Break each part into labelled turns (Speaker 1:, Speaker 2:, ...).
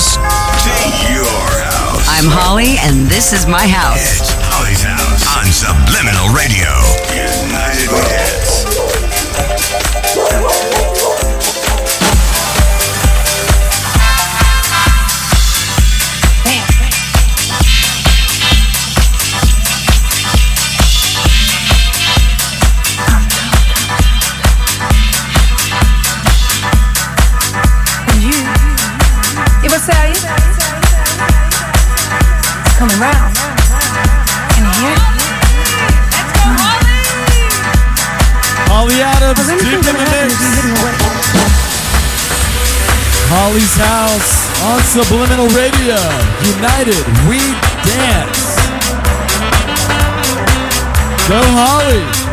Speaker 1: house to your house.
Speaker 2: I'm Holly, and this is my house.
Speaker 1: It's Holly's house on Subliminal Radio. United Dance.
Speaker 3: Deep in the mix. Holly's House on Subliminal Radio. United, we dance. Go Holly.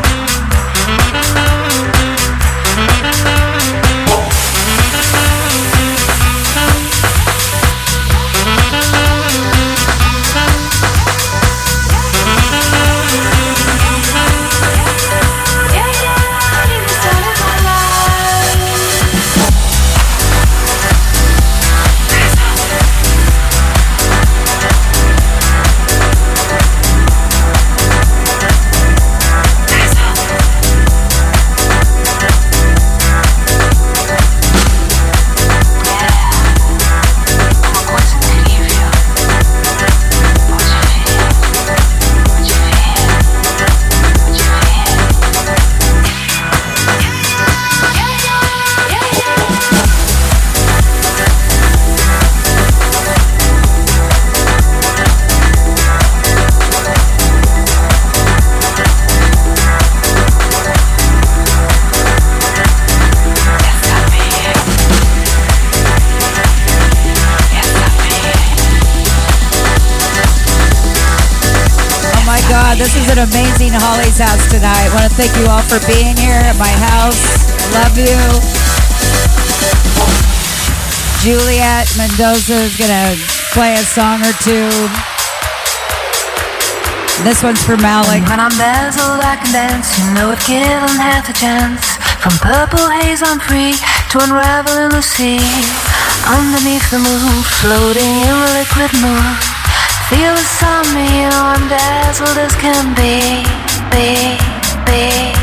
Speaker 4: Is an amazing Holly's house tonight. I want to thank you all for being here at my house. Love you. Juliet Mendoza is going to play a song or two. This one's for Malik.
Speaker 5: When I'm dazzled, I can dance. You know I've given half a chance. From purple haze, I'm free to unravel in the sea. Underneath the moon, floating in liquid moon. Feel the sun me, I'm dazzled as can. Be, be, be,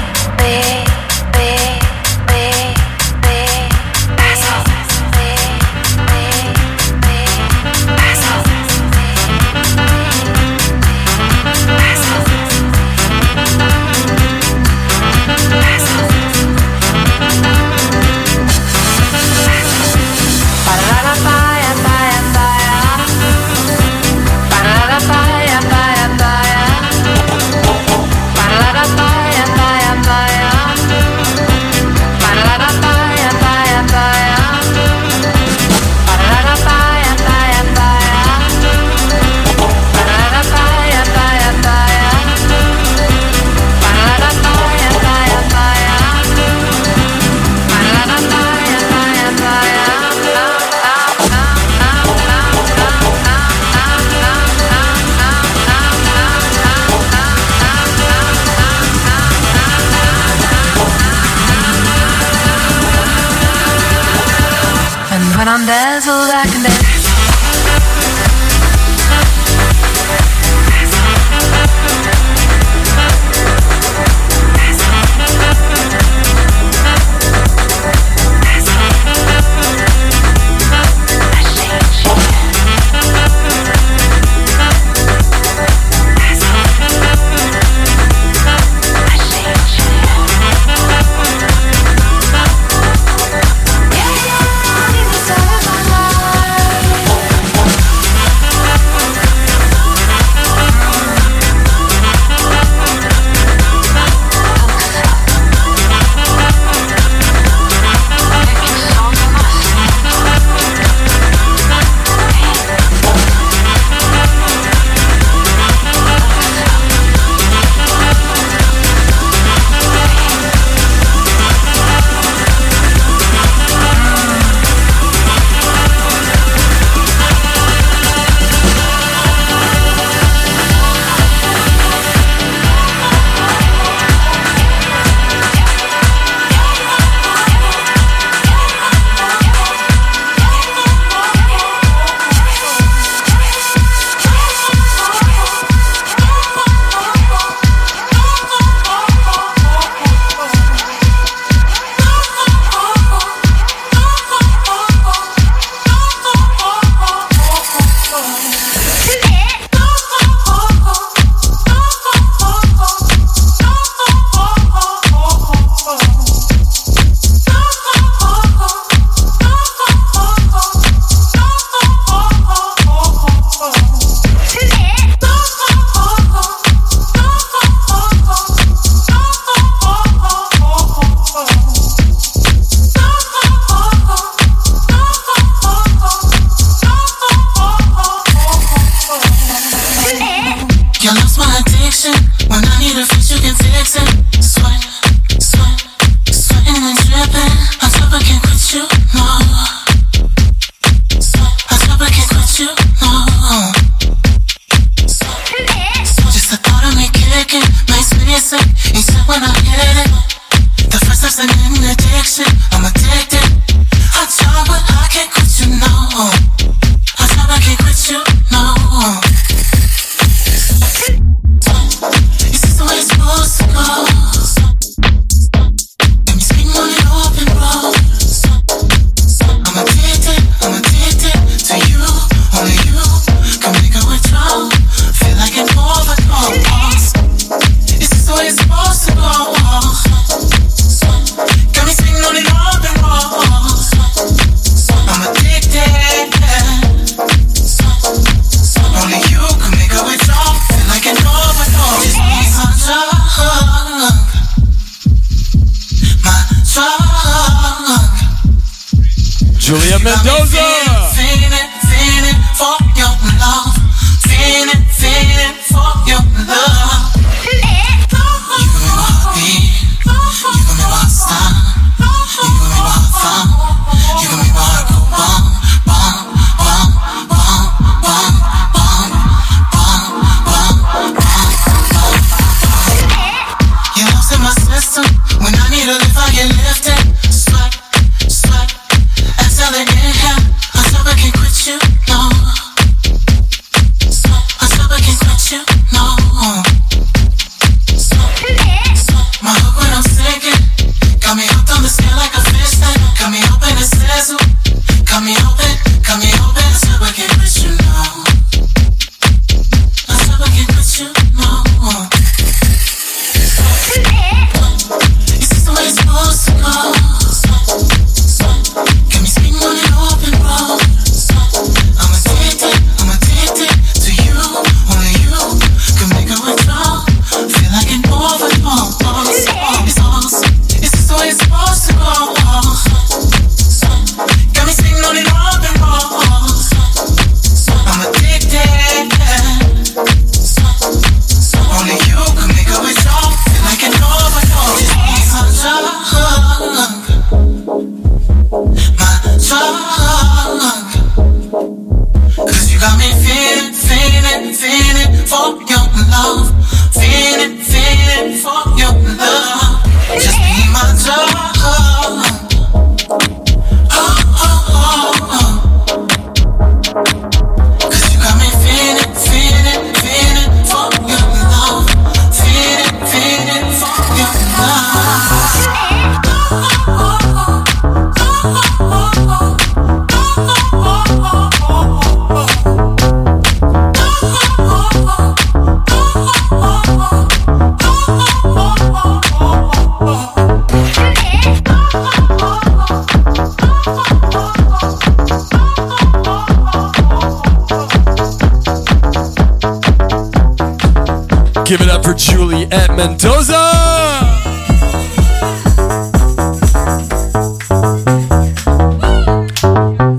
Speaker 3: Give it up for Juliet Mendoza.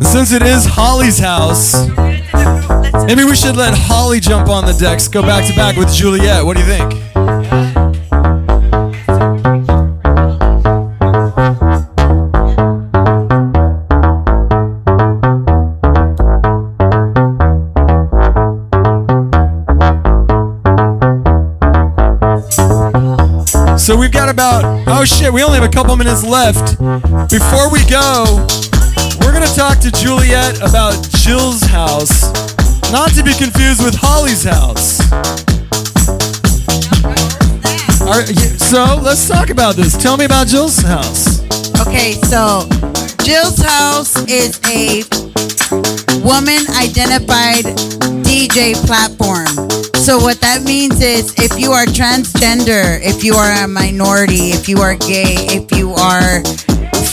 Speaker 3: Since it is Holly's house, maybe we should let Holly jump on the decks, go back to back with Juliet. What do you think? So we've got about, oh shit, we only have a couple minutes left. Before we go, we're going to talk to Juliet about Jill's house, not to be confused with Holly's house. All right, so let's talk about this. Tell me about Jill's house.
Speaker 6: Okay, so Jill's House is a woman identified DJ platform. So, what that means is if you are transgender, if you are a minority, if you are gay, if you are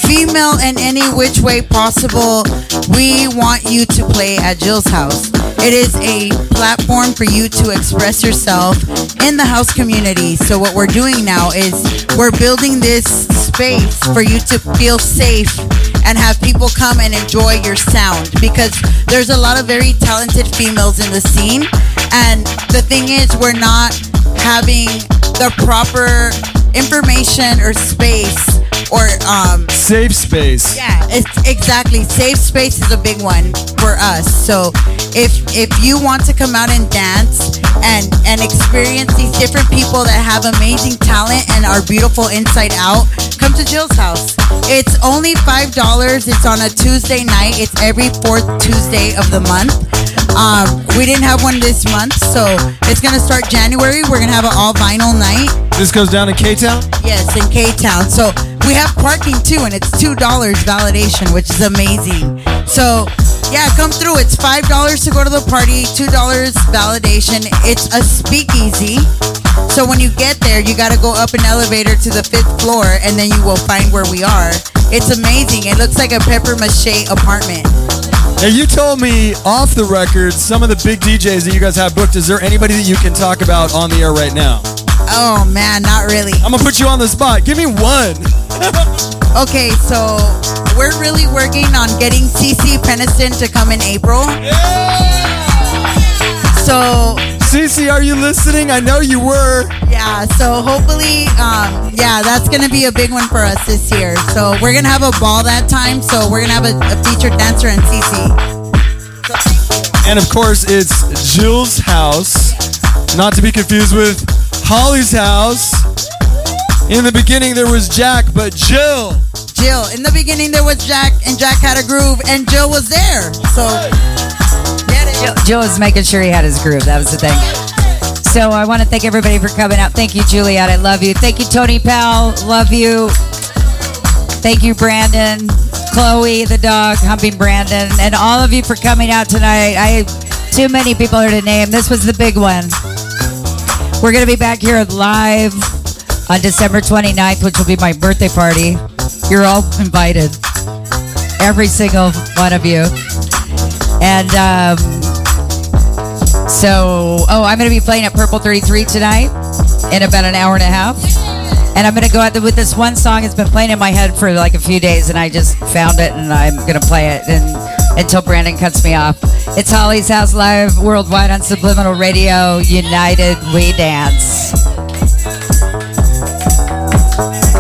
Speaker 6: female in any which way possible, we want you to play at Jill's House. It is a platform for you to express yourself in the house community. So, what we're doing now is we're building this space for you to feel safe and have people come and enjoy your sound because there's a lot of very talented females in the scene. And the thing is, we're not having the proper information or space or um
Speaker 3: Safe space.
Speaker 6: yeah it's exactly safe space is a big one for us so if if you want to come out and dance and and experience these different people that have amazing talent and are beautiful inside out come to jill's house it's only five dollars it's on a tuesday night it's every fourth tuesday of the month um, we didn't have one this month so it's gonna start january we're gonna have an all vinyl night
Speaker 3: This goes down in K Town?
Speaker 6: Yes, in K Town. So we have parking too, and it's two dollars validation, which is amazing. So yeah, come through. It's five dollars to go to the party, two dollars validation. It's a speakeasy. So when you get there, you got to go up an elevator to the fifth floor, and then you will find where we are. It's amazing. It looks like a pepper mache apartment.
Speaker 3: Now you told me off the record some of the big DJs that you guys have booked. Is there anybody that you can talk about on the air right now?
Speaker 6: Oh man, not really.
Speaker 3: I'm gonna put you on the spot. Give me one.
Speaker 6: Okay, so we're really working on getting CeCe Peniston to come in April. Yeah! So
Speaker 3: Cece, are you listening? I know you were.
Speaker 6: yeah, so hopefully, um, yeah, that's gonna be a big one for us this year. So we're gonna have a ball that time. So we're gonna have a, a featured dancer and CC.
Speaker 3: And of course, it's Jill's house, not to be confused with Holly's house. In the beginning, there was Jack, but Jill.
Speaker 6: Jill. In the beginning, there was Jack, and Jack had a groove, and Jill was there. So get it.
Speaker 4: Joe, Joe was making sure he had his groove. That was the thing. So I want to thank everybody for coming out. Thank you, Juliet. I love you. Thank you, Tony Powell. Love you. Thank you, Brandon, Chloe, the dog, humping Brandon, and all of you for coming out tonight. I too many people here to name. This was the big one. We're gonna be back here live on December 29th, which will be my birthday party. You're all invited, every single one of you. And um, so, oh, I'm going to be playing at Purple 33 tonight in about an hour and a half. And I'm going to go out with this one song. It's been playing in my head for like a few days, and I just found it, and I'm going to play it and, until Brandon cuts me off. It's Holly's House Live worldwide on Subliminal Radio. United We Dance.
Speaker 7: Faster.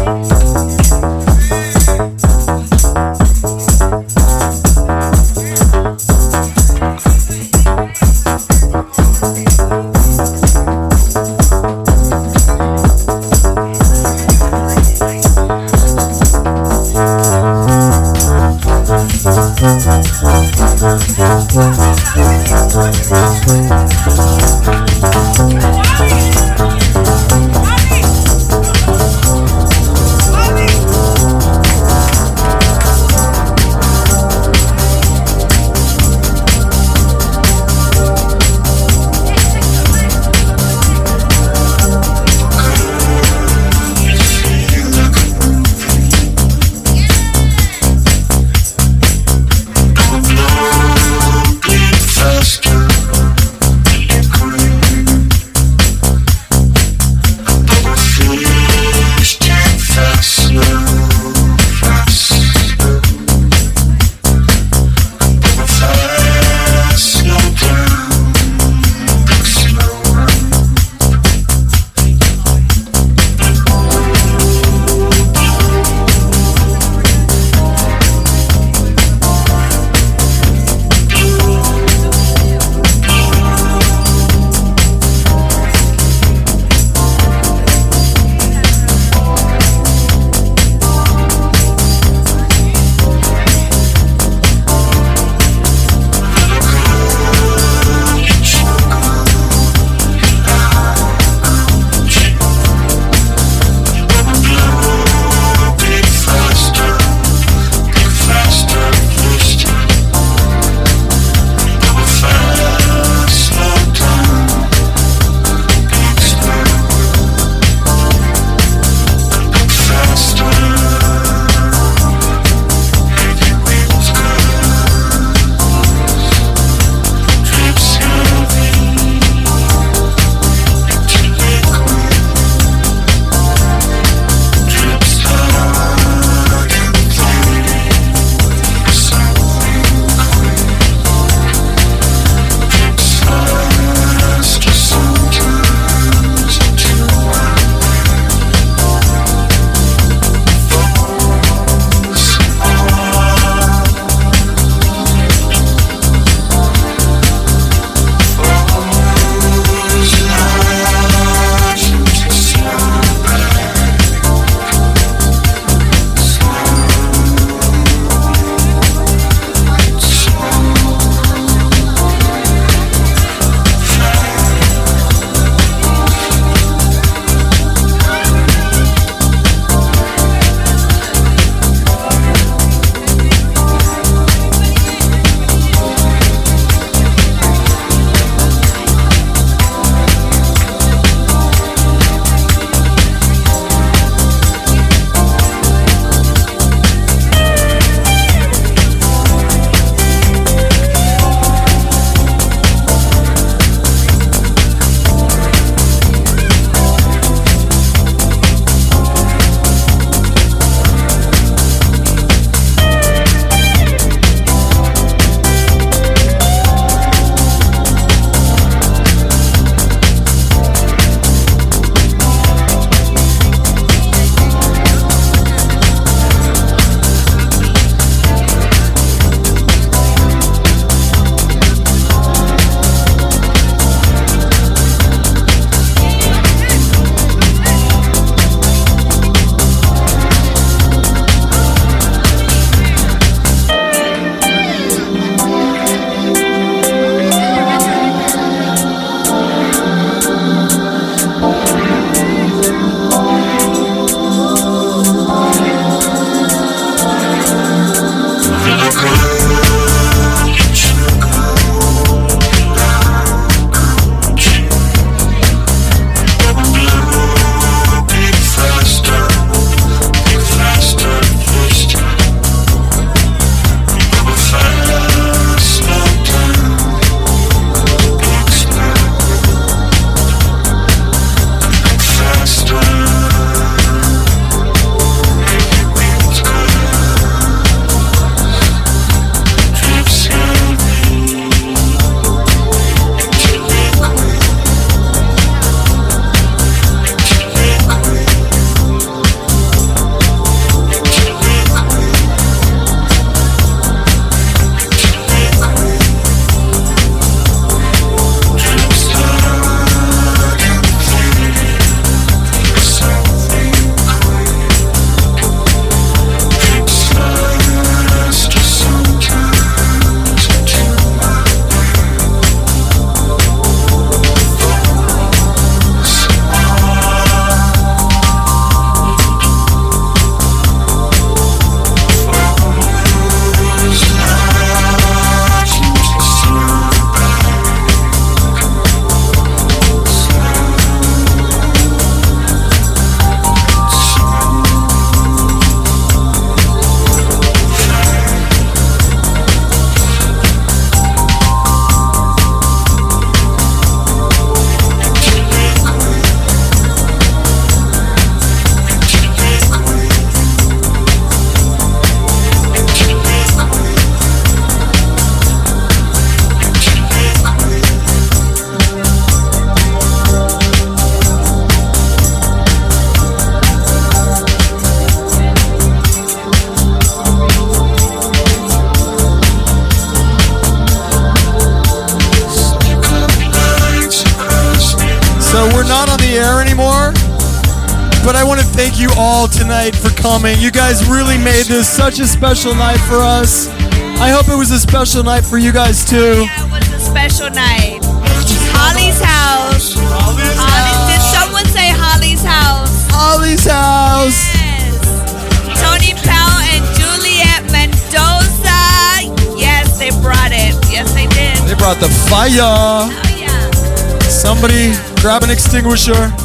Speaker 3: Care anymore. But I want to thank you all tonight for coming. You guys really made this such a special night for us. I hope it was a special night for you guys too.
Speaker 8: Yeah, it was a special night. Holly's house. Holly, did someone say Holly's house?
Speaker 3: Holly's house.
Speaker 8: Yes. Tony Powell and Juliet Mendoza. Yes, they brought it. Yes, they did.
Speaker 3: They brought the fire.
Speaker 8: Oh yeah.
Speaker 3: Somebody grab an extinguisher.